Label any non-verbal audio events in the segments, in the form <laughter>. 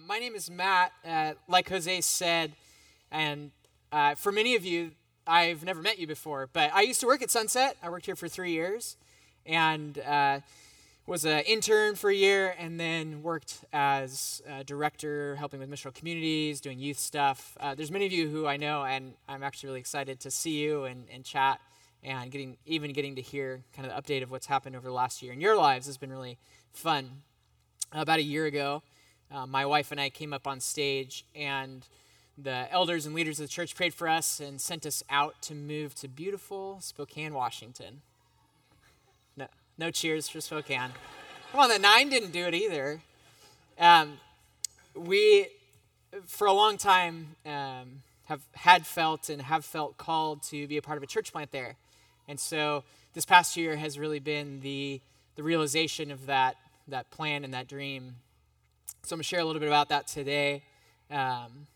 Uh, my name is Matt. Uh, like Jose said, and uh, for many of you, I've never met you before, but I used to work at Sunset. I worked here for three years, and uh, was an intern for a year, and then worked as a director, helping with missional communities, doing youth stuff. Uh, there's many of you who I know, and I'm actually really excited to see you and, and chat, and getting even getting to hear kind of the update of what's happened over the last year in your lives has been really fun. About a year ago, uh, my wife and I came up on stage, and the elders and leaders of the church prayed for us and sent us out to move to beautiful Spokane, Washington. No, no cheers for Spokane. Come on, the nine didn't do it either. Um, we, for a long time, um, have had felt and have felt called to be a part of a church plant there. And so this past year has really been the, the realization of that, that plan and that dream. So I'm going to share a little bit about that today. Um,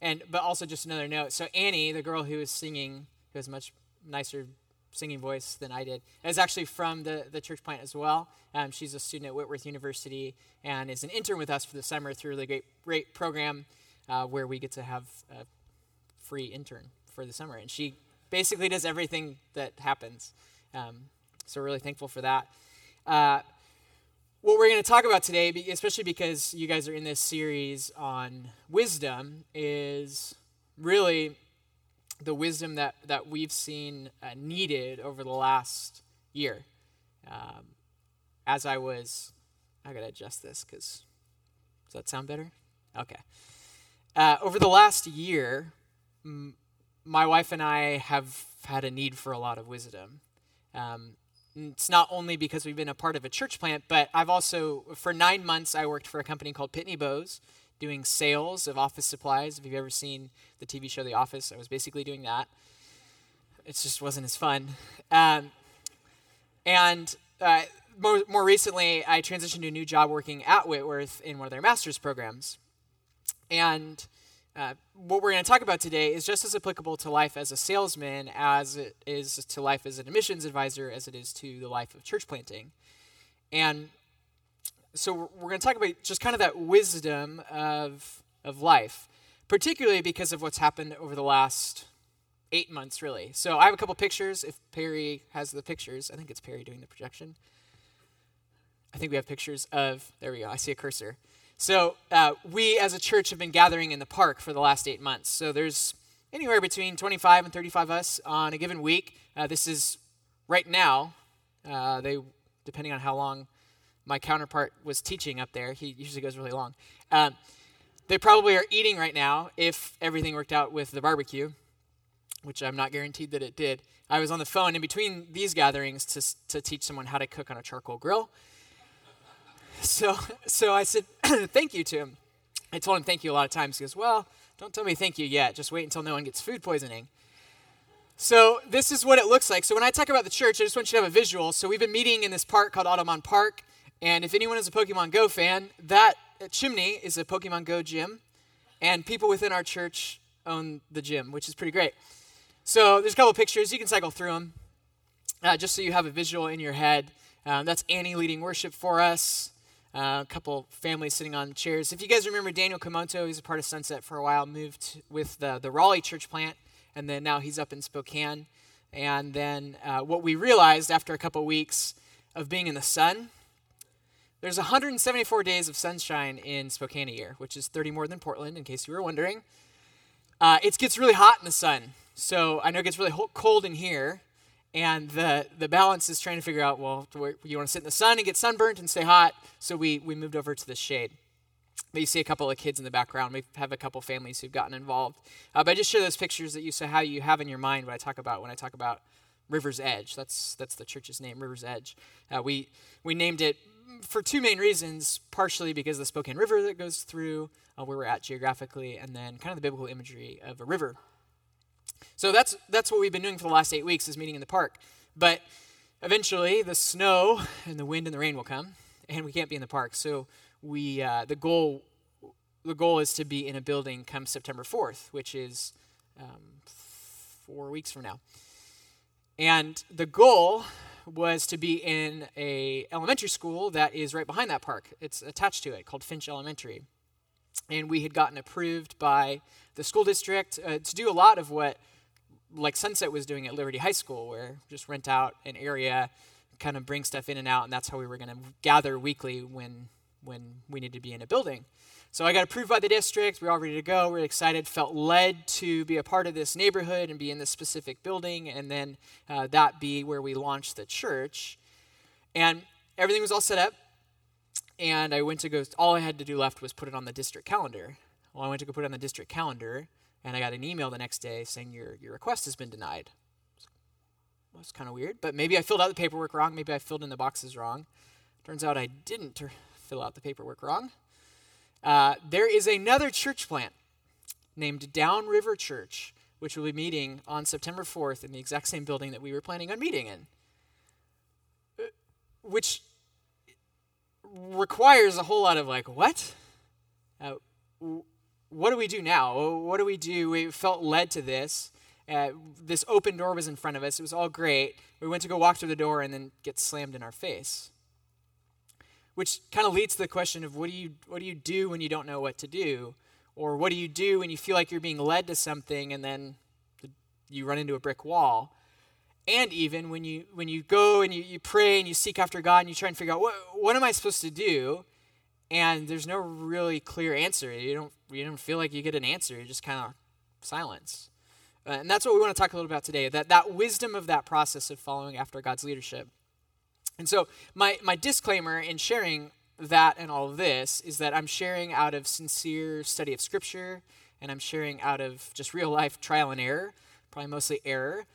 and but also just another note. So Annie, the girl who is singing, who has a much nicer singing voice than I did, is actually from the, the church plant as well. Um, she's a student at Whitworth University and is an intern with us for the summer through a really great, great program uh, where we get to have a free intern for the summer. And she basically does everything that happens. Um, so we're really thankful for that. Uh, what we're going to talk about today, especially because you guys are in this series on wisdom, is really the wisdom that, that we've seen uh, needed over the last year. Um, as I was, I got to adjust this because, does that sound better? Okay. Uh, over the last year, m- my wife and I have had a need for a lot of wisdom. Um, it's not only because we've been a part of a church plant, but I've also, for nine months, I worked for a company called Pitney Bowes doing sales of office supplies. If you've ever seen the TV show The Office, I was basically doing that. It just wasn't as fun. Um, and uh, more, more recently, I transitioned to a new job working at Whitworth in one of their master's programs. And uh, what we're going to talk about today is just as applicable to life as a salesman as it is to life as an admissions advisor as it is to the life of church planting. And so we're going to talk about just kind of that wisdom of, of life, particularly because of what's happened over the last eight months, really. So I have a couple pictures. If Perry has the pictures, I think it's Perry doing the projection. I think we have pictures of, there we go, I see a cursor. So uh, we as a church have been gathering in the park for the last eight months. So there's anywhere between 25 and 35 of us on a given week. Uh, this is right now. Uh, they, depending on how long my counterpart was teaching up there, he usually goes really long. Um, they probably are eating right now if everything worked out with the barbecue, which I'm not guaranteed that it did. I was on the phone in between these gatherings to, to teach someone how to cook on a charcoal grill. So, so I said <clears throat> thank you to him. I told him thank you a lot of times. He goes, Well, don't tell me thank you yet. Just wait until no one gets food poisoning. So, this is what it looks like. So, when I talk about the church, I just want you to have a visual. So, we've been meeting in this park called Audubon Park. And if anyone is a Pokemon Go fan, that chimney is a Pokemon Go gym. And people within our church own the gym, which is pretty great. So, there's a couple pictures. You can cycle through them uh, just so you have a visual in your head. Um, that's Annie leading worship for us. Uh, a couple families sitting on chairs. If you guys remember Daniel Komoto, he's a part of Sunset for a while, moved with the, the Raleigh church plant, and then now he's up in Spokane. And then uh, what we realized after a couple weeks of being in the sun, there's 174 days of sunshine in Spokane a year, which is 30 more than Portland, in case you were wondering. Uh, it gets really hot in the sun. So I know it gets really cold in here, and the, the balance is trying to figure out well, you want to sit in the sun and get sunburnt and stay hot. So we, we moved over to the shade. But you see a couple of kids in the background. We have a couple families who've gotten involved. Uh, but I just share those pictures that you so how you have in your mind what I talk about when I talk about River's Edge. That's that's the church's name, River's Edge. Uh, we we named it for two main reasons. Partially because of the Spokane River that goes through uh, where we're at geographically, and then kind of the biblical imagery of a river so that's that's what we've been doing for the last eight weeks is meeting in the park. But eventually, the snow and the wind and the rain will come, and we can't be in the park. So we uh, the goal the goal is to be in a building come September fourth, which is um, four weeks from now. And the goal was to be in a elementary school that is right behind that park. It's attached to it, called Finch Elementary. And we had gotten approved by the school district uh, to do a lot of what like Sunset was doing at Liberty High School, where just rent out an area, kind of bring stuff in and out, and that's how we were going to gather weekly when when we needed to be in a building. So I got approved by the district. We're all ready to go. We're excited. Felt led to be a part of this neighborhood and be in this specific building, and then uh, that be where we launched the church. And everything was all set up. And I went to go. All I had to do left was put it on the district calendar. Well, I went to go put it on the district calendar, and I got an email the next day saying your your request has been denied. Well, that's kind of weird, but maybe I filled out the paperwork wrong. Maybe I filled in the boxes wrong. Turns out I didn't ter- fill out the paperwork wrong. Uh, there is another church plant named Downriver Church, which will be meeting on September 4th in the exact same building that we were planning on meeting in, uh, which requires a whole lot of like, what? Uh, what do we do now? What do we do? We felt led to this. Uh, this open door was in front of us. It was all great. We went to go walk through the door and then get slammed in our face. Which kind of leads to the question of what do you what do you do when you don't know what to do, or what do you do when you feel like you're being led to something and then you run into a brick wall, and even when you when you go and you, you pray and you seek after God and you try and figure out what what am I supposed to do, and there's no really clear answer. You don't you don't feel like you get an answer. You just kind of silence. Uh, and that's what we want to talk a little about today. That that wisdom of that process of following after God's leadership. And so my my disclaimer in sharing that and all of this is that I'm sharing out of sincere study of scripture and I'm sharing out of just real life trial and error, probably mostly error.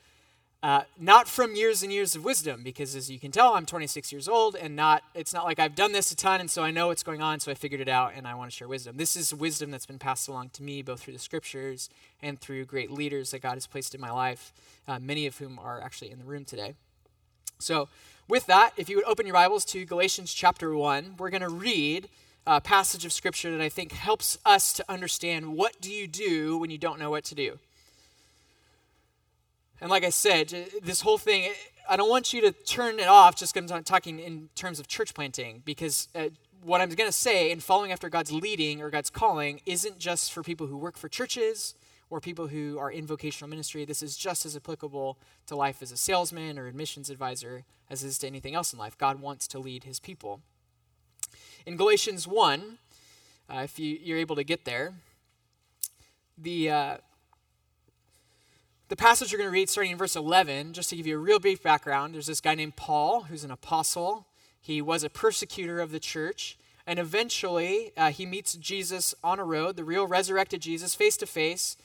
Uh, not from years and years of wisdom, because as you can tell, I'm 26 years old, and not it's not like I've done this a ton, and so I know what's going on, so I figured it out, and I want to share wisdom. This is wisdom that's been passed along to me, both through the scriptures and through great leaders that God has placed in my life, uh, many of whom are actually in the room today. So, with that, if you would open your Bibles to Galatians chapter 1, we're going to read a passage of scripture that I think helps us to understand what do you do when you don't know what to do. And like I said, this whole thing, I don't want you to turn it off just because I'm talking in terms of church planting, because uh, what I'm going to say in following after God's leading or God's calling isn't just for people who work for churches or people who are in vocational ministry. This is just as applicable to life as a salesman or admissions advisor as is to anything else in life. God wants to lead his people. In Galatians 1, uh, if you, you're able to get there, the. Uh, the passage we're going to read starting in verse 11, just to give you a real brief background, there's this guy named Paul who's an apostle. He was a persecutor of the church. And eventually, uh, he meets Jesus on a road, the real resurrected Jesus, face to face.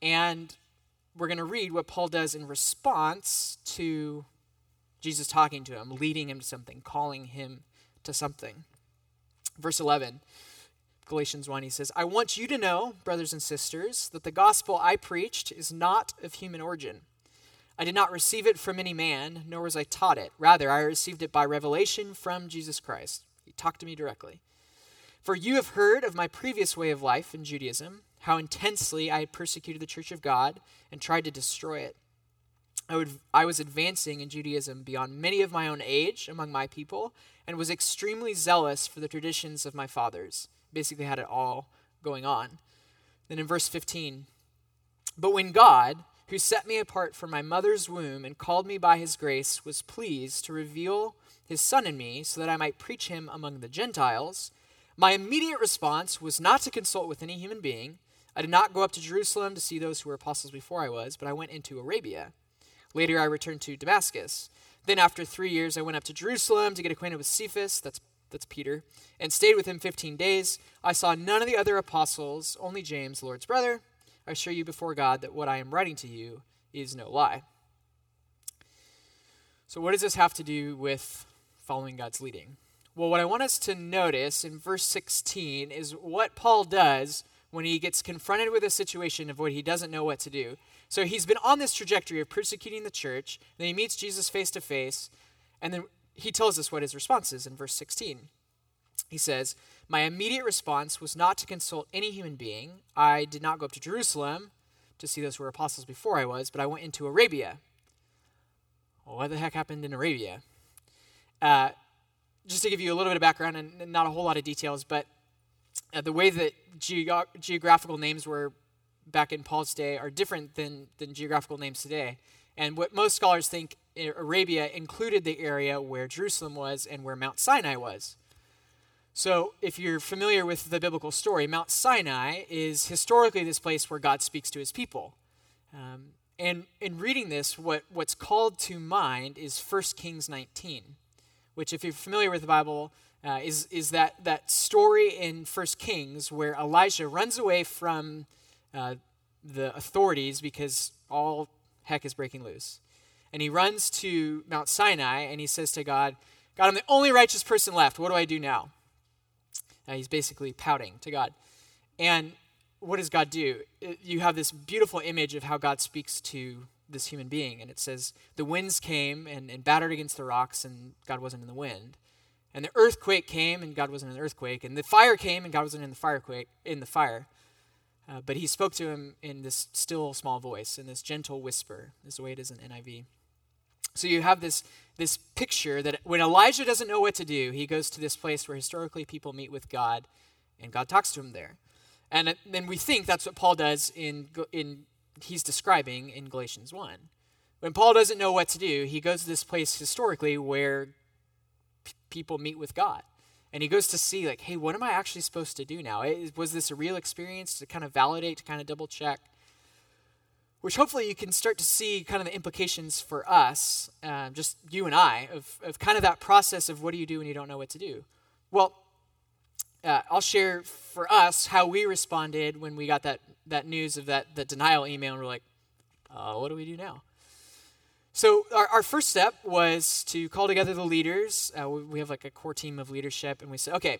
And we're going to read what Paul does in response to Jesus talking to him, leading him to something, calling him to something. Verse 11 Galatians 1, he says, I want you to know, brothers and sisters, that the gospel I preached is not of human origin. I did not receive it from any man, nor was I taught it. Rather, I received it by revelation from Jesus Christ. He talked to me directly. For you have heard of my previous way of life in Judaism, how intensely I had persecuted the church of God and tried to destroy it. I, would, I was advancing in Judaism beyond many of my own age among my people and was extremely zealous for the traditions of my fathers basically had it all going on. Then in verse 15, but when God, who set me apart from my mother's womb and called me by his grace, was pleased to reveal his Son in me so that I might preach him among the Gentiles, my immediate response was not to consult with any human being. I did not go up to Jerusalem to see those who were apostles before I was, but I went into Arabia. Later, I returned to Damascus. Then, after three years, I went up to Jerusalem to get acquainted with Cephas, that's that's Peter, and stayed with him 15 days. I saw none of the other apostles, only James, the Lord's brother. I assure you before God that what I am writing to you is no lie. So, what does this have to do with following God's leading? Well, what I want us to notice in verse 16 is what Paul does when he gets confronted with a situation of what he doesn't know what to do. So, he's been on this trajectory of persecuting the church, then he meets Jesus face to face, and then he tells us what his response is in verse 16. He says, My immediate response was not to consult any human being. I did not go up to Jerusalem to see those who were apostles before I was, but I went into Arabia. well, what the heck happened in Arabia? Uh, just to give you a little bit of background and not a whole lot of details, but uh, the way that geographical names were back in Paul's day are different than, than geographical names today. And what most scholars think Arabia included the area where Jerusalem was and where Mount Sinai was. So, if you're familiar with the biblical story, Mount Sinai is historically this place where God speaks to his people. Um, and in reading this, what, what's called to mind is 1 Kings 19, which, if you're familiar with the Bible, uh, is, is that, that story in 1 Kings where Elijah runs away from uh, the authorities because all heck is breaking loose. And he runs to Mount Sinai and he says to God, God, I'm the only righteous person left. What do I do now? Uh, he's basically pouting to God. And what does God do? You have this beautiful image of how God speaks to this human being. And it says, the winds came and, and battered against the rocks, and God wasn't in the wind. And the earthquake came, and God wasn't in the earthquake. And the fire came, and God wasn't in the firequake in the fire. Uh, but he spoke to him in this still small voice, in this gentle whisper, is the way it is in NIV. So you have this, this picture that when Elijah doesn't know what to do, he goes to this place where historically people meet with God, and God talks to him there. And then we think that's what Paul does in, in he's describing in Galatians 1. When Paul doesn't know what to do, he goes to this place historically where p- people meet with God. And he goes to see, like, hey, what am I actually supposed to do now? Was this a real experience to kind of validate, to kind of double check? Which hopefully you can start to see kind of the implications for us, um, just you and I, of, of kind of that process of what do you do when you don't know what to do. Well, uh, I'll share for us how we responded when we got that, that news of that, that denial email, and we're like, uh, what do we do now? So our, our first step was to call together the leaders. Uh, we, we have like a core team of leadership, and we said, okay,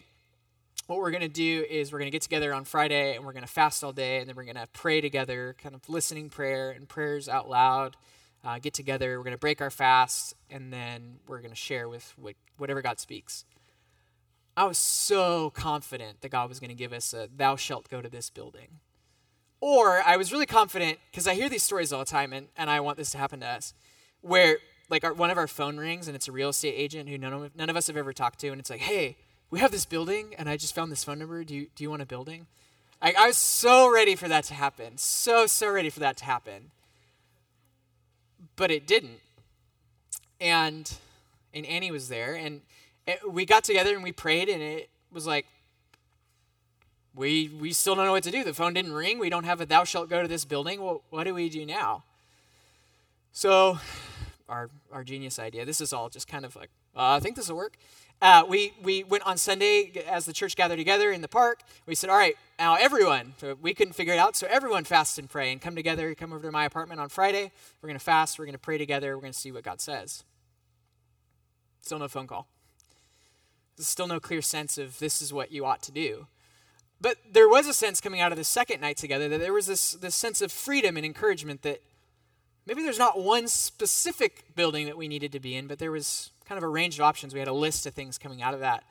what we're going to do is we're going to get together on Friday and we're going to fast all day and then we're going to pray together, kind of listening prayer and prayers out loud. Uh, get together, we're going to break our fast, and then we're going to share with what, whatever God speaks. I was so confident that God was going to give us a thou shalt go to this building. Or I was really confident, because I hear these stories all the time, and, and I want this to happen to us, where like our, one of our phone rings and it's a real estate agent who none of, none of us have ever talked to, and it's like, hey, we have this building and I just found this phone number. Do you, do you want a building? I, I was so ready for that to happen. So, so ready for that to happen. But it didn't. And, and Annie was there and it, we got together and we prayed and it was like, we, we still don't know what to do. The phone didn't ring. We don't have a thou shalt go to this building. Well, what do we do now? So, <sighs> our, our genius idea, this is all just kind of like, uh, I think this will work. Uh, we, we went on Sunday as the church gathered together in the park. We said, all right, now everyone, we couldn't figure it out, so everyone fast and pray and come together, come over to my apartment on Friday. We're going to fast, we're going to pray together, we're going to see what God says. Still no phone call. There's still no clear sense of this is what you ought to do. But there was a sense coming out of the second night together that there was this, this sense of freedom and encouragement that maybe there's not one specific building that we needed to be in, but there was kind of a range of options. We had a list of things coming out of that.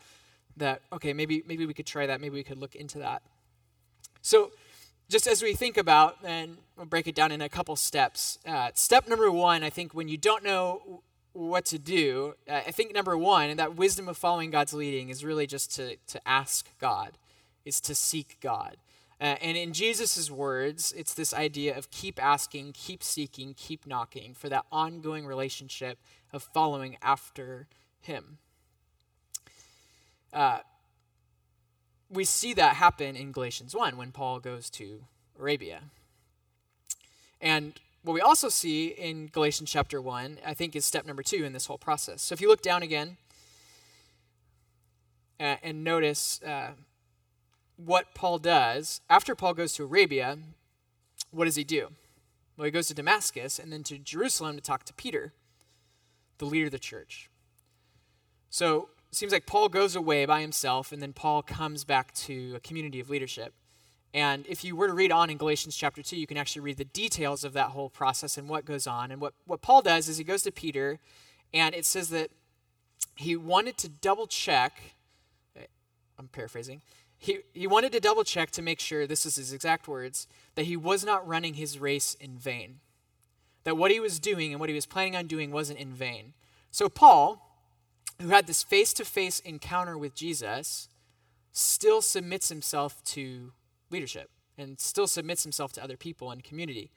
That okay, maybe maybe we could try that. Maybe we could look into that. So, just as we think about, and we'll break it down in a couple steps. Uh, step number one, I think, when you don't know what to do, uh, I think number one, and that wisdom of following God's leading is really just to to ask God, is to seek God. Uh, and in Jesus' words, it's this idea of keep asking, keep seeking, keep knocking for that ongoing relationship of following after him. Uh, we see that happen in Galatians 1 when Paul goes to Arabia. And what we also see in Galatians chapter 1, I think, is step number two in this whole process. So if you look down again uh, and notice uh, what Paul does, after Paul goes to Arabia, what does he do? Well, he goes to Damascus and then to Jerusalem to talk to Peter the leader of the church. So it seems like Paul goes away by himself, and then Paul comes back to a community of leadership. And if you were to read on in Galatians chapter 2, you can actually read the details of that whole process and what goes on. And what, what Paul does is he goes to Peter, and it says that he wanted to double check. I'm paraphrasing. He, he wanted to double check to make sure, this is his exact words, that he was not running his race in vain that what he was doing and what he was planning on doing wasn't in vain. So, Paul, who had this face to face encounter with Jesus, still submits himself to leadership and still submits himself to other people and community.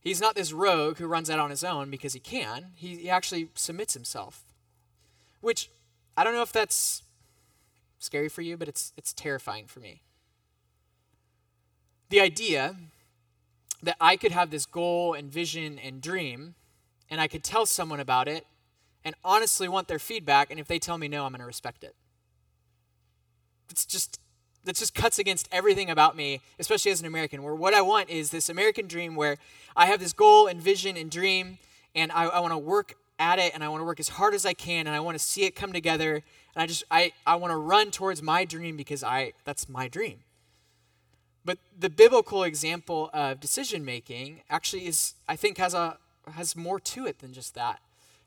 He's not this rogue who runs out on his own because he can. He, he actually submits himself. Which I don't know if that's scary for you, but it's, it's terrifying for me. The idea that I could have this goal and vision and dream, and I could tell someone about it and honestly want their feedback, and if they tell me no, I'm going to respect it. It's just that just cuts against everything about me, especially as an American, where what I want is this American dream where I have this goal and vision and dream, and I, I want to work at it and I want to work as hard as I can and I want to see it come together. And I just I, I want to run towards my dream because I that's my dream. But the biblical example of decision making actually is I think has a has more to it than just that.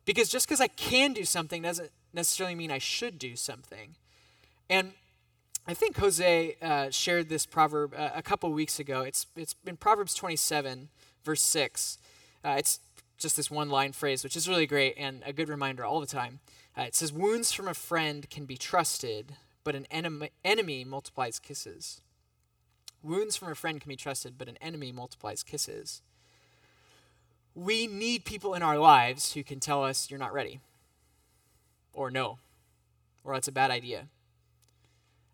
Because just because I can do something doesn't necessarily mean I should do something. And I think Jose uh, shared this proverb uh, a couple weeks ago. It's, it's in Proverbs 27, verse 6. Uh, it's just this one line phrase, which is really great and a good reminder all the time. Uh, it says, Wounds from a friend can be trusted, but an enemy, enemy multiplies kisses. Wounds from a friend can be trusted, but an enemy multiplies kisses. We need people in our lives who can tell us, You're not ready, or no, or that's a bad idea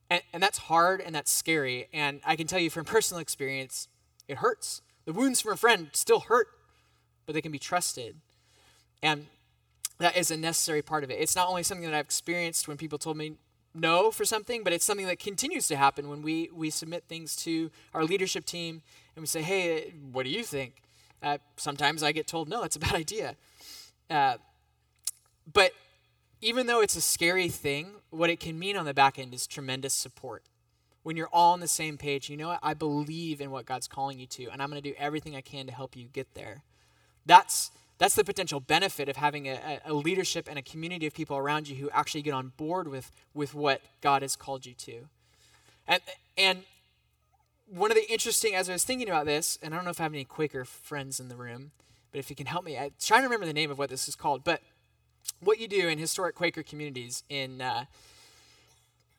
and, and that's hard and that's scary. And I can tell you from <laughs> personal experience, it hurts. The wounds from a friend still hurt, but they can be trusted. And that is a necessary part of it. It's not only something that I've experienced when people told me no for something, but it's something that continues to happen when we, we submit things to our leadership team and we say, hey, what do you think? Uh, sometimes I get told, no, it's a bad idea. Uh, but even though it's a scary thing, what it can mean on the back end is tremendous support. When you're all on the same page, you know what? I believe in what God's calling you to, and I'm going to do everything I can to help you get there. That's that's the potential benefit of having a, a, leadership and a community of people around you who actually get on board with, with what God has called you to. And, and one of the interesting, as I was thinking about this, and I don't know if I have any Quaker friends in the room, but if you can help me, I'm trying to remember the name of what this is called. But what you do in historic Quaker communities in uh,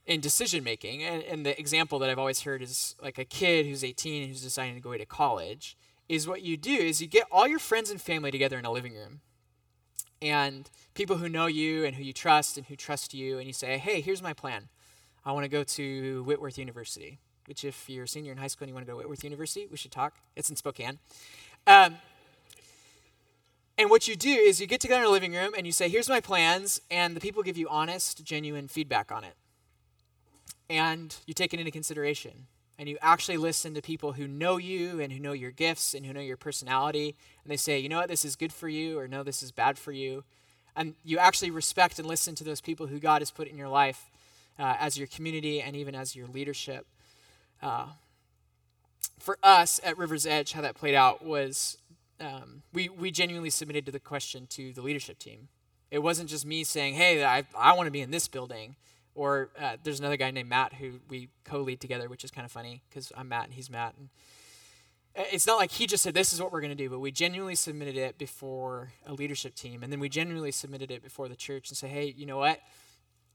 in decision making, and, and, the example that I've always heard is like a kid who's 18 who's deciding to go away to college. Is what you do is you get all your friends and family together in a living room, and people who know you and who you trust and who trust you, and you say, "Hey, here's my plan. I want to go to Whitworth University." Which, if you're a senior in high school and you want to go to Whitworth University, we should talk. It's in Spokane. Um, and what you do is you get together in a living room and you say, here's my plans, and the people give you honest, genuine feedback on it. And you take it into consideration. And you actually listen to people who know you and who know your gifts and who know your personality. And they say, you know what, this is good for you, or no, this is bad for you. And you actually respect and listen to those people who God has put in your life uh, as your community and even as your leadership. Uh, for us at River's Edge, how that played out was um, we, we genuinely submitted to the question to the leadership team. It wasn't just me saying, hey, I, I want to be in this building. Or uh, there's another guy named Matt who we co lead together, which is kind of funny because I'm Matt and he's Matt. And uh, it's not like he just said, this is what we're going to do, but we genuinely submitted it before a leadership team. And then we genuinely submitted it before the church and say, hey, you know what?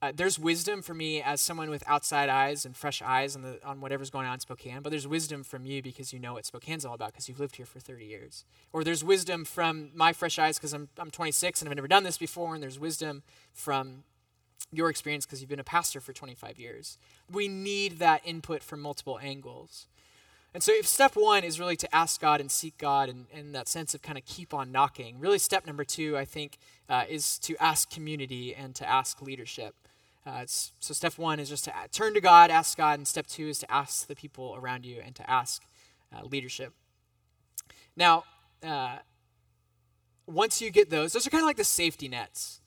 uh, there's wisdom for me as someone with outside eyes and fresh eyes on, the, on whatever's going on in Spokane, but there's wisdom from you because you know what Spokane's all about because you've lived here for 30 years. Or there's wisdom from my fresh eyes because I'm, I'm 26 and I've never done this before, and there's wisdom from your experience because you've been a pastor for 25 years. We need that input from multiple angles. And so, if step one is really to ask God and seek God and, and that sense of kind of keep on knocking, really step number two, I think, uh, is to ask community and to ask leadership. Uh, so step one is just to turn to God, ask God, and step two is to ask the people around you and to ask uh, leadership. Now, uh, once you get those, those are kind of like the safety nets.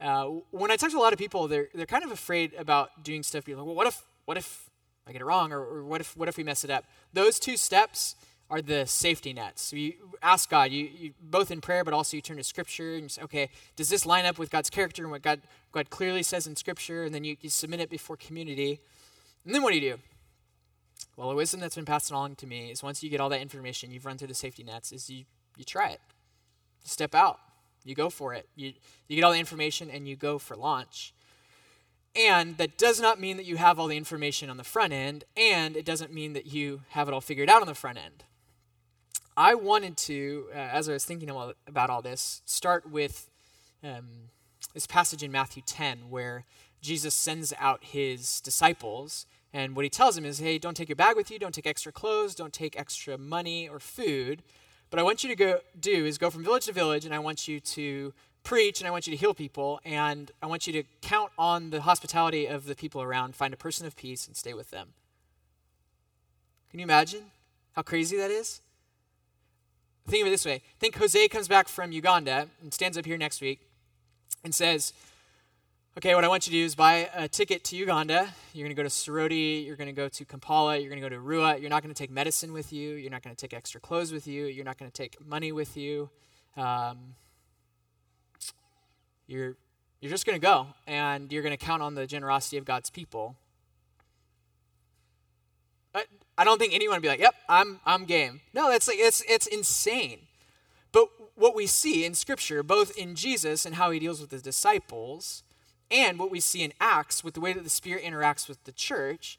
Uh, when I talk to a lot of people, they're they're kind of afraid about doing stuff. You're like, well, what if what if I get it wrong, or, or what if what if we mess it up? Those two steps are the safety nets. So you ask God, you, you, both in prayer, but also you turn to Scripture and you say, okay, does this line up with God's character and what God, God clearly says in Scripture? And then you, you submit it before community. And then what do you do? Well, the wisdom that's been passed along to me is once you get all that information, you've run through the safety nets, is you, you try it. step out. You go for it. You, you get all the information and you go for launch. And that does not mean that you have all the information on the front end, and it doesn't mean that you have it all figured out on the front end. I wanted to, uh, as I was thinking about all this, start with um, this passage in Matthew 10 where Jesus sends out his disciples. And what he tells them is hey, don't take your bag with you, don't take extra clothes, don't take extra money or food. But I want you to go do is go from village to village, and I want you to preach, and I want you to heal people, and I want you to count on the hospitality of the people around, find a person of peace, and stay with them. Can you imagine how crazy that is? Think of it this way think Jose comes back from Uganda and stands up here next week and says, Okay, what I want you to do is buy a ticket to Uganda. You're going to go to Soroti. You're going to go to Kampala. You're going to go to Arua. You're not going to take medicine with you. You're not going to take extra clothes with you. You're not going to take money with you. Um, you're, you're just going to go, and you're going to count on the generosity of God's people. I, I don't think anyone would be like, "Yep, I'm I'm game." No, that's like it's it's insane. But what we see in Scripture, both in Jesus and how he deals with his disciples, and what we see in Acts with the way that the Spirit interacts with the church,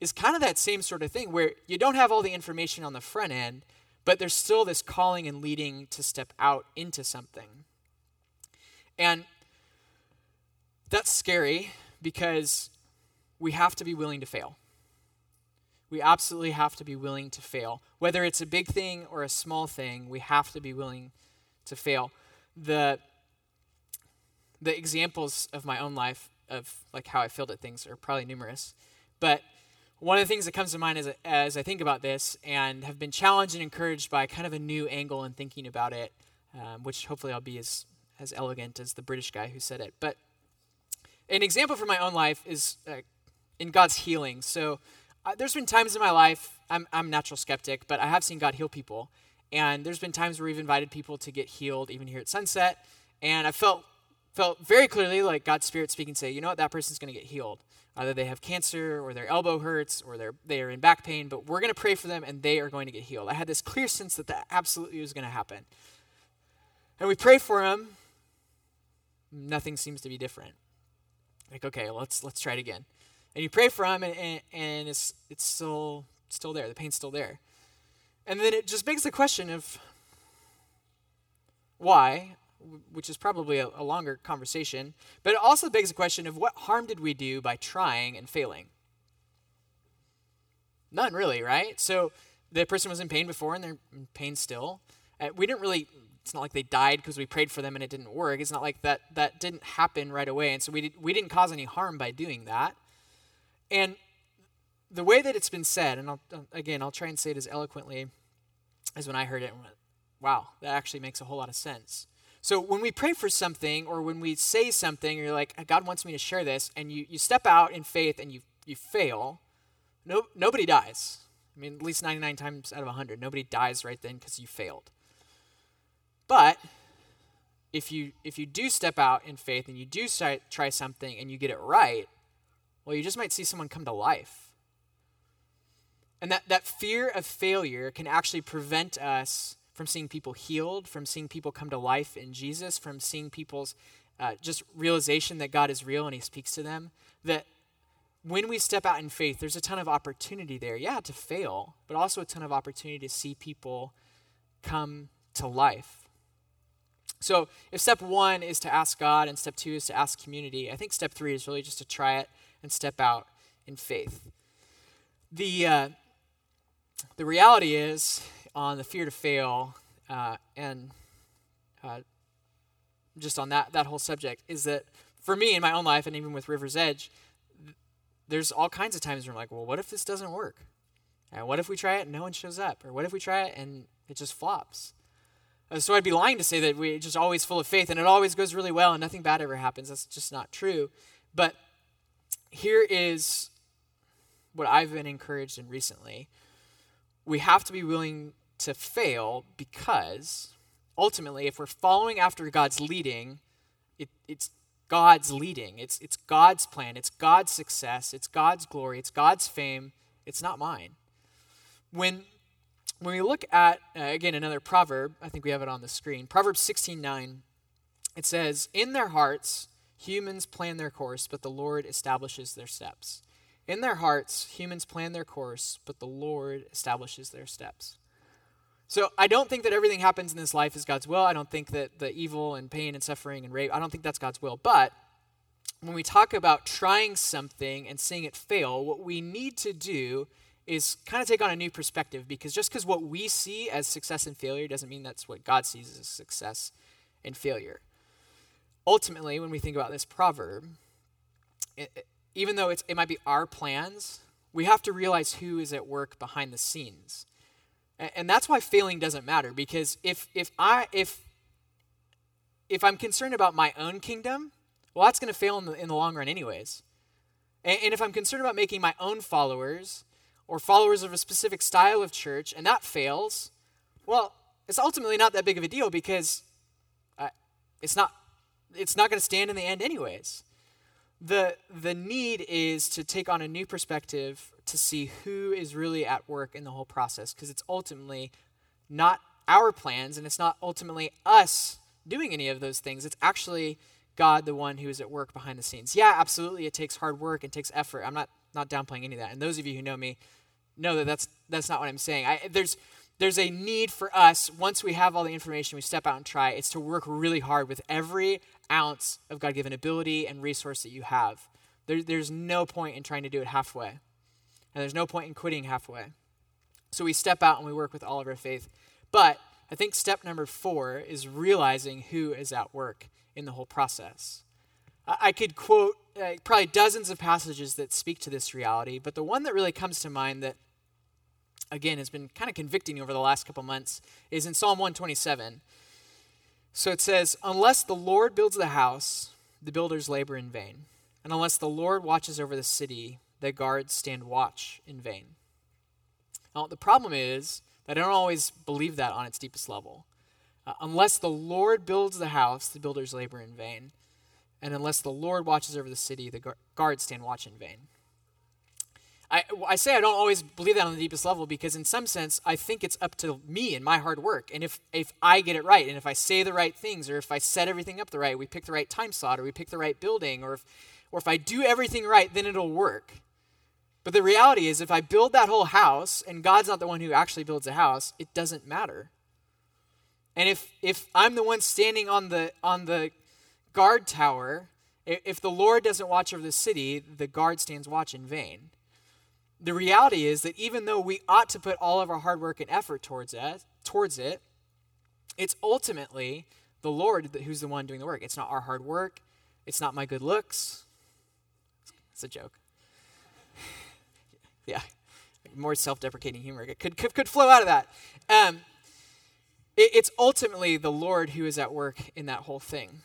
is kind of that same sort of thing where you don't have all the information on the front end, but there's still this calling and leading to step out into something. And that's scary because we have to be willing to fail. We absolutely have to be willing to fail. Whether it's a big thing or a small thing, we have to be willing to fail. The the examples of my own life of like how I failed at things are probably numerous. But one of the things that comes to mind as, as I think about this and have been challenged and encouraged by kind of a new angle in thinking about it, um, which hopefully I'll be as, as elegant as the British guy who said it. But an example from my own life is uh, in God's healing. So uh, there's been times in my life, I'm, I'm a natural skeptic, but I have seen God heal people. And there's been times where we've invited people to get healed, even here at Sunset. And I felt felt very clearly like God's Spirit speaking, say, you know what, that person's going to get healed. Either they have cancer, or their elbow hurts, or they're they are in back pain. But we're going to pray for them, and they are going to get healed. I had this clear sense that that absolutely was going to happen. And we pray for them. Nothing seems to be different. Like, okay, let's let's try it again. And you pray for them, and, and, and it's it's still still there. The pain's still there. And then it just begs the question of why, which is probably a, a longer conversation, but it also begs the question of what harm did we do by trying and failing? None really, right? So the person was in pain before and they're in pain still. Uh, we didn't really it's not like they died because we prayed for them and it didn't work. It's not like that that didn't happen right away. And so we, did, we didn't cause any harm by doing that. And the way that it's been said, and I'll, again, I'll try and say it as eloquently as when I heard it went, wow, that actually makes a whole lot of sense. So when we pray for something or when we say something, you're like, uh, God wants me to share this, and you, you step out in faith and you, you fail, no, nobody dies. I mean, at least 99 times out of 100, nobody dies right then because you failed. But if you if you do step out in faith and you do try, try something and you get it right, well, you just might see someone come to life. And that, that fear of failure can actually prevent us from seeing people healed, from seeing people come to life in Jesus, from seeing people's uh, just realization that God is real and He speaks to them. That when we step out in faith, there's a ton of opportunity there. Yeah, to fail, but also a ton of opportunity to see people come to life. So if step one is to ask God and step two is to ask community, I think step three is really just to try it and step out in faith. The, uh, the reality is, on the fear to fail, uh, and uh, just on that, that whole subject, is that for me in my own life, and even with River's Edge, there's all kinds of times where I'm like, well, what if this doesn't work? And what if we try it and no one shows up? Or what if we try it and it just flops? Uh, so I'd be lying to say that we're just always full of faith and it always goes really well and nothing bad ever happens. That's just not true. But here is what I've been encouraged in recently. We have to be willing to fail because ultimately, if we're following after God's leading, it, it's God's leading. It's, it's God's plan. It's God's success. It's God's glory. It's God's fame. It's not mine. When when we look at, uh, again, another proverb, I think we have it on the screen, Proverbs 16 9, it says, In their hearts, humans plan their course, but the Lord establishes their steps. In their hearts, humans plan their course, but the Lord establishes their steps. So I don't think that everything happens in this life is God's will. I don't think that the evil and pain and suffering and rape, I don't think that's God's will. But when we talk about trying something and seeing it fail, what we need to do is kind of take on a new perspective because just because what we see as success and failure doesn't mean that's what God sees as success and failure. Ultimately, when we think about this proverb, it, even though it might be our plans, we have to realize who is at work behind the scenes. And, that's why failing doesn't matter because if if I if if I'm concerned about my own kingdom, well, that's going to fail in the, in the long run, anyways. And, and if I'm concerned about making my own followers or followers of a specific style of church and that fails, well, it's ultimately not that big of a deal because uh, it's not it's not going to stand in the end anyways the the need is to take on a new perspective to see who is really at work in the whole process because it's ultimately not our plans and it's not ultimately us doing any of those things. It's actually god the one who is at work behind the scenes. Yeah absolutely it takes hard work and takes effort. I'm not not downplaying any of that. And those of you who know me know that that's that's not what i'm saying. I, there's there's a need for us once we have all the information we step out and try it's to work really hard with every ounce of God given ability and resource that you have. There, there's no point in trying to do it halfway. And there's no point in quitting halfway. So we step out and we work with all of our faith. But I think step number four is realizing who is at work in the whole process. I, could quote uh, probably dozens of passages that speak to this reality, but the one that really comes to mind that, again, has been kind of convicting over the last couple months is in Psalm 127. So it says, Unless the Lord builds the house, the builders labor in vain. And unless the Lord watches over the city, the guards stand watch in vain. Now, the problem is that I don't always believe that on its deepest level. Uh, unless the Lord builds the house, the builders labor in vain. And unless the Lord watches over the city, the guards stand watch in vain. I, I say I don't always believe that on the deepest level because, in some sense, I think it's up to me and my hard work. And if, if I get it right, and if I say the right things, or if I set everything up the right, we pick the right time slot, or we pick the right building, or if, or if I do everything right, then it'll work. But the reality is, if I build that whole house and God's not the one who actually builds a house, it doesn't matter. And if, if I'm the one standing on the, on the guard tower, if the Lord doesn't watch over the city, the guard stands watch in vain the reality is that even though we ought to put all of our hard work and effort towards it, towards it, it's ultimately the Lord who's the one doing the work. It's not our hard work. It's not my good looks. It's a joke. <laughs> yeah, more self-deprecating humor could could, could flow out of that. Um, it, it's ultimately the Lord who is at work in that whole thing.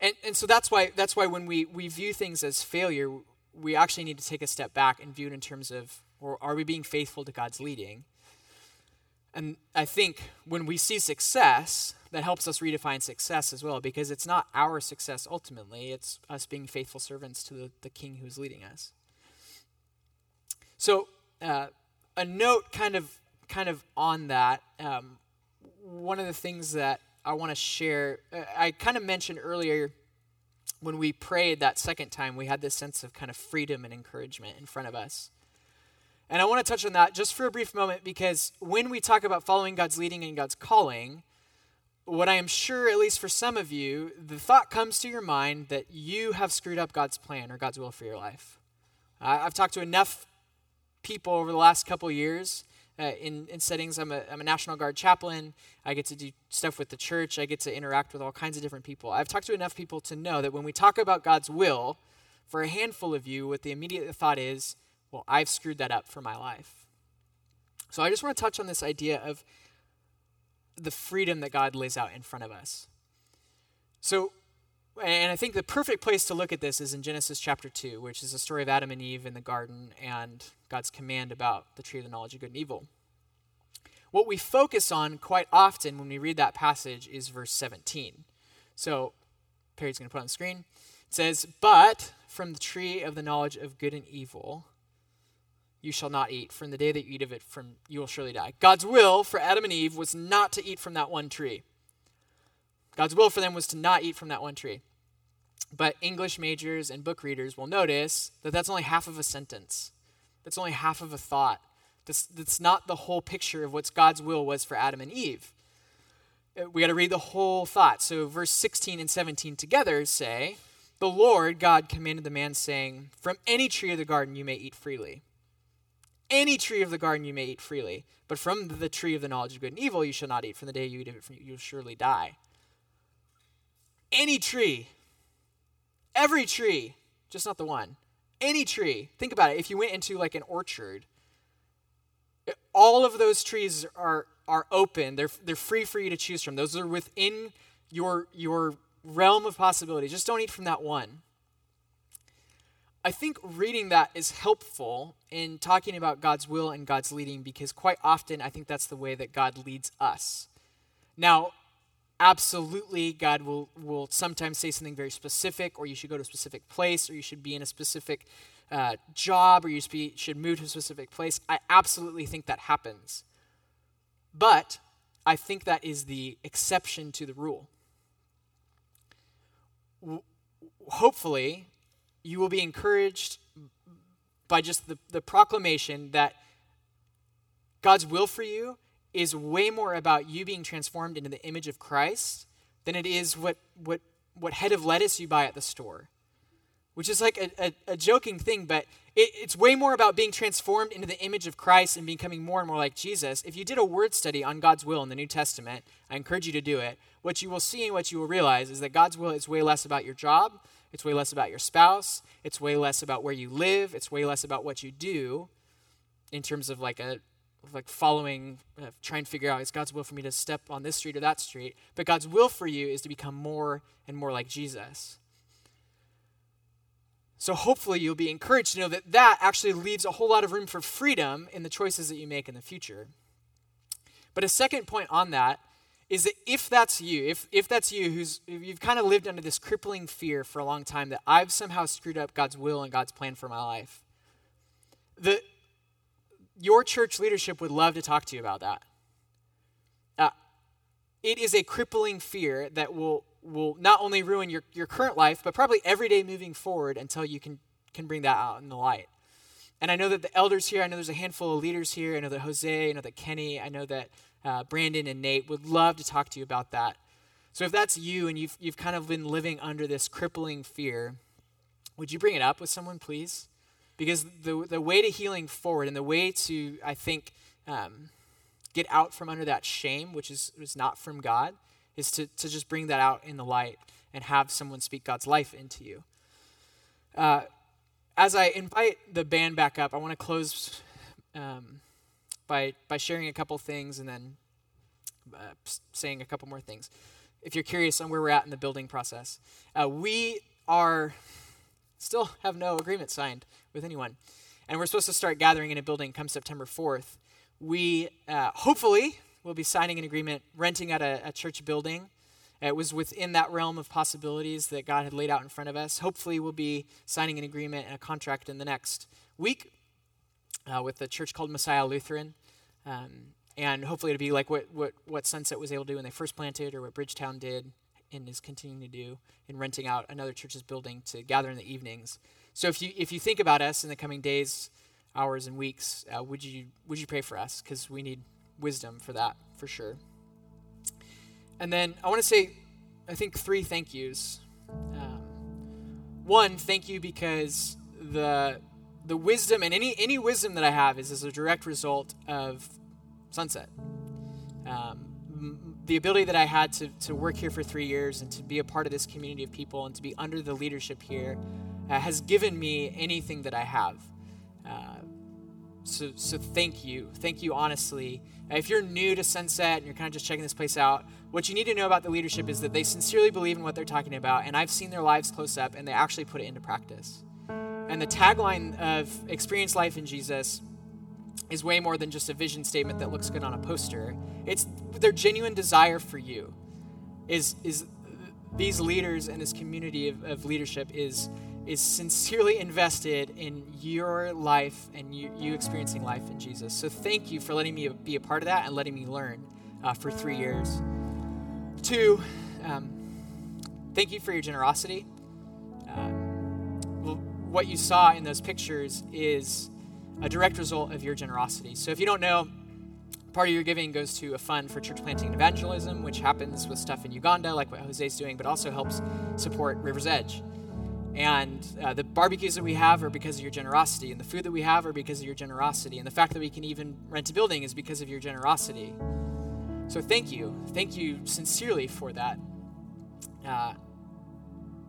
And, and so that's why that's why when we, we view things as failure, we actually need to take a step back and view it in terms of or are we being faithful to God's leading? And I think when we see success, that helps us redefine success as well, because it's not our success ultimately, it's us being faithful servants to the, the King who's leading us. So, uh, a note kind of kind of on that. Um, one of the things that I want to share, uh, I kind of mentioned earlier when we prayed that second time, we had this sense of kind of freedom and encouragement in front of us. And I want to touch on that just for a brief moment because when we talk about following God's leading and God's calling, what I am sure, at least for some of you, the thought comes to your mind that you have screwed up God's plan or God's will for your life. I've talked to enough people over the last couple years uh, in, in settings. I'm a, I'm a National Guard chaplain. I get to do stuff with the church. I get to interact with all kinds of different people. I've talked to enough people to know that when we talk about God's will, for a handful of you, what the immediate thought is, well, I've screwed that up for my life. So I just want to touch on this idea of the freedom that God lays out in front of us. So, and I think the perfect place to look at this is in Genesis chapter 2, which is the story of Adam and Eve in the garden and God's command about the tree of the knowledge of good and evil. What we focus on quite often when we read that passage is verse 17. So, Perry's going to put on the screen. It says, But from the tree of the knowledge of good and evil, you shall not eat. From the day that you eat of it, from you will surely die. God's will for Adam and Eve was not to eat from that one tree. God's will for them was to not eat from that one tree. But English majors and book readers will notice that that's only half of a sentence. That's only half of a thought. That's, that's not the whole picture of what God's will was for Adam and Eve. Uh, we got to read the whole thought. So, verse 16 and 17 together say, The Lord God commanded the man, saying, From any tree of the garden you may eat freely. Any tree of the garden you may eat freely, but from the tree of the knowledge of good and evil you shall not eat. From the day you eat of it, you will surely die. Any tree, every tree, just not the one. Any tree. Think about it. If you went into like an orchard, all of those trees are are open. They're they're free for you to choose from. Those are within your your realm of possibility. Just don't eat from that one. I think reading that is helpful in talking about God's will and God's leading because quite often I think that's the way that God leads us. Now, absolutely God will will sometimes say something very specific or you should go to a specific place or you should be in a specific uh, job or you should move to a specific place. I absolutely think that happens. But I think that is the exception to the rule. W- hopefully, you will be encouraged by just the, the proclamation that God's will for you is way more about you being transformed into the image of Christ than it is what, what, what head of lettuce you buy at the store which is like a, a, a joking thing, but it, it's way more about being transformed into the image of Christ and becoming more and more like Jesus. If you did a word study on God's will in the New Testament, I encourage you to do it. What you will see and what you will realize is that God's will is way less about your job, it's way less about your spouse, it's way less about where you live, it's way less about what you do in terms of like a like following, uh, trying to figure out is God's will for me to step on this street or that street. But God's will for you is to become more and more like Jesus. So hopefully you'll be encouraged to know that that actually leaves a whole lot of room for freedom in the choices that you make in the future. But a second point on that is that if that's you, if, if that's you who's you've kind of lived under this crippling fear for a long time that I've somehow screwed up God's will and God's plan for my life, the your church leadership would love to talk to you about that. Uh, it is a crippling fear that will will not only ruin your, your current life, but probably every day moving forward until you can, can bring that out in the light. And I know that the elders here, I know there's a handful of leaders here. I know that Jose, I know that Kenny, I know that uh, Brandon and Nate would love to talk to you about that. So if that's you and you've, you've kind of been living under this crippling fear, would you bring it up with someone, please? Because the, the way to healing forward and the way to, I think, um, get out from under that shame, which is, is not from God, is to, to just bring that out in the light and have someone speak God's life into you. Uh, as I invite the band back up, I want to close um, by, by sharing a couple things and then uh, saying a couple more things. If you're curious on where we're at in the building process, uh, we are still have no agreement signed with anyone. And we're supposed to start gathering in a building come September 4th. We uh, hopefully We'll be signing an agreement, renting out a, a church building. It was within that realm of possibilities that God had laid out in front of us. Hopefully, we'll be signing an agreement and a contract in the next week uh, with a church called Messiah Lutheran. Um, and hopefully, it'll be like what, what, what Sunset was able to do when they first planted, or what Bridgetown did and is continuing to do in renting out another church's building to gather in the evenings. So, if you, if you think about us in the coming days, hours, and weeks, uh, would, you, would you pray for us? Because we need wisdom for that, for sure. And then I want to say, I think, three thank yous. Um, one, thank you because the the wisdom and any any wisdom that I have is as a direct result of Sunset. Um, the ability that I had to, to work here for three years and to be a part of this community of people and to be under the leadership here uh, has given me anything that I have. Uh, so, so thank you. Thank you, honestly. If you're new to Sunset and you're kind of just checking this place out, what you need to know about the leadership is that they sincerely believe in what they're talking about, and I've seen their lives close up, and they actually put it into practice. And the tagline of Experience Life in Jesus is way more than just a vision statement that looks good on a poster. It's their genuine desire for you. Is is these leaders and this community of, of leadership is is sincerely invested in your life and you, you experiencing life in Jesus. So thank you for letting me be a part of that and letting me learn uh, for three years. Two, um, thank you for your generosity. Uh, what you saw in those pictures is a direct result of your generosity. So if you don't know, part of your giving goes to a fund for church planting and evangelism, which happens with stuff in Uganda, like what Jose's doing, but also helps support River's Edge. And uh, the barbecues that we have are because of your generosity, and the food that we have are because of your generosity, and the fact that we can even rent a building is because of your generosity. So thank you. Thank you sincerely for that. Uh,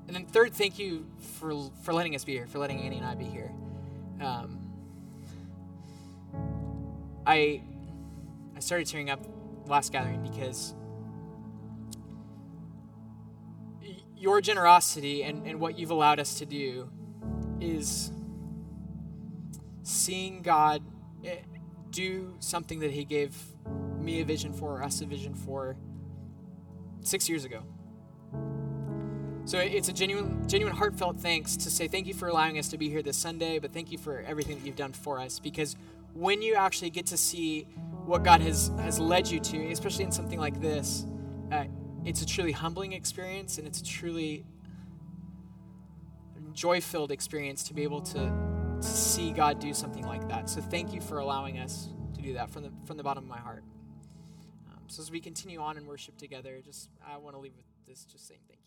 and then third, thank you for, for letting us be here, for letting Annie and I be here. Um, I, I started tearing up last gathering because your generosity and, and what you've allowed us to do is seeing God eh, do something that He gave me a vision for, us a vision for six years ago. So it's a genuine, genuine, heartfelt thanks to say thank you for allowing us to be here this Sunday, but thank you for everything that you've done for us. Because when you actually get to see what God has has led you to, especially in something like this, uh, it's a truly humbling experience and it's a truly joy filled experience to be able to, to see God do something like that. So thank you for allowing us to do that from the, from the bottom of my heart. Um, so as we continue on and worship together, just I want to leave with this just saying thank you.